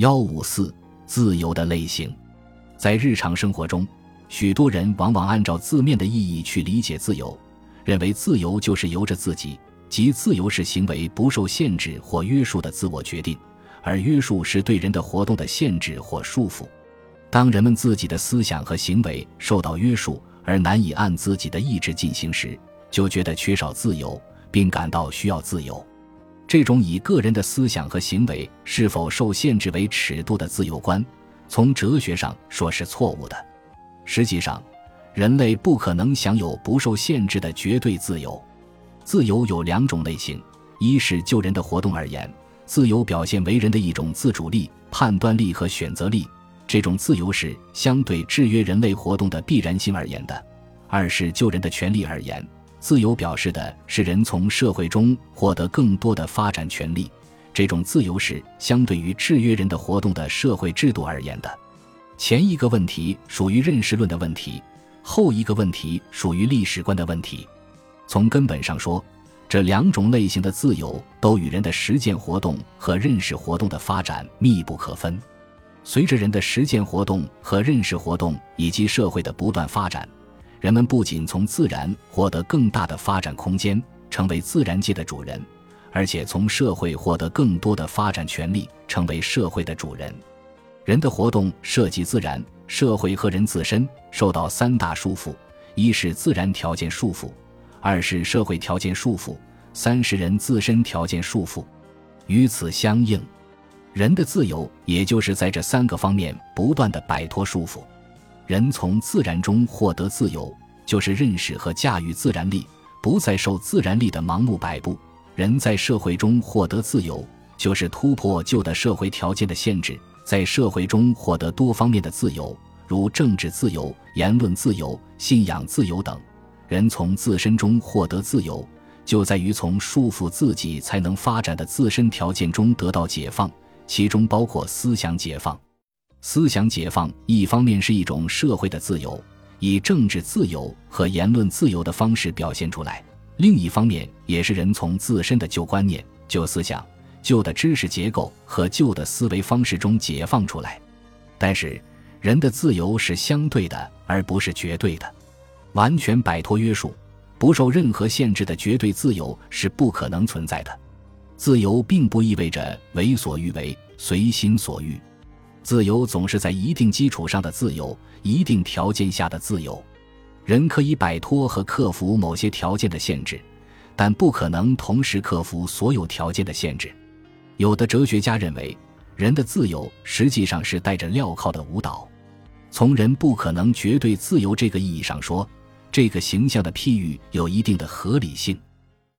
幺五四自由的类型，在日常生活中，许多人往往按照字面的意义去理解自由，认为自由就是由着自己，即自由是行为不受限制或约束的自我决定，而约束是对人的活动的限制或束缚。当人们自己的思想和行为受到约束而难以按自己的意志进行时，就觉得缺少自由，并感到需要自由。这种以个人的思想和行为是否受限制为尺度的自由观，从哲学上说是错误的。实际上，人类不可能享有不受限制的绝对自由。自由有两种类型：一是就人的活动而言，自由表现为人的一种自主力、判断力和选择力，这种自由是相对制约人类活动的必然性而言的；二是就人的权利而言。自由表示的是人从社会中获得更多的发展权利，这种自由是相对于制约人的活动的社会制度而言的。前一个问题属于认识论的问题，后一个问题属于历史观的问题。从根本上说，这两种类型的自由都与人的实践活动和认识活动的发展密不可分。随着人的实践活动和认识活动以及社会的不断发展。人们不仅从自然获得更大的发展空间，成为自然界的主人，而且从社会获得更多的发展权利，成为社会的主人。人的活动涉及自然、社会和人自身，受到三大束缚：一是自然条件束缚，二是社会条件束缚，三是人自身条件束缚。与此相应，人的自由也就是在这三个方面不断的摆脱束缚。人从自然中获得自由，就是认识和驾驭自然力，不再受自然力的盲目摆布；人在社会中获得自由，就是突破旧的社会条件的限制，在社会中获得多方面的自由，如政治自由、言论自由、信仰自由等。人从自身中获得自由，就在于从束缚自己才能发展的自身条件中得到解放，其中包括思想解放。思想解放，一方面是一种社会的自由，以政治自由和言论自由的方式表现出来；另一方面，也是人从自身的旧观念、旧思想、旧的知识结构和旧的思维方式中解放出来。但是，人的自由是相对的，而不是绝对的。完全摆脱约束、不受任何限制的绝对自由是不可能存在的。自由并不意味着为所欲为、随心所欲。自由总是在一定基础上的自由，一定条件下的自由。人可以摆脱和克服某些条件的限制，但不可能同时克服所有条件的限制。有的哲学家认为，人的自由实际上是带着镣铐的舞蹈。从人不可能绝对自由这个意义上说，这个形象的譬喻有一定的合理性。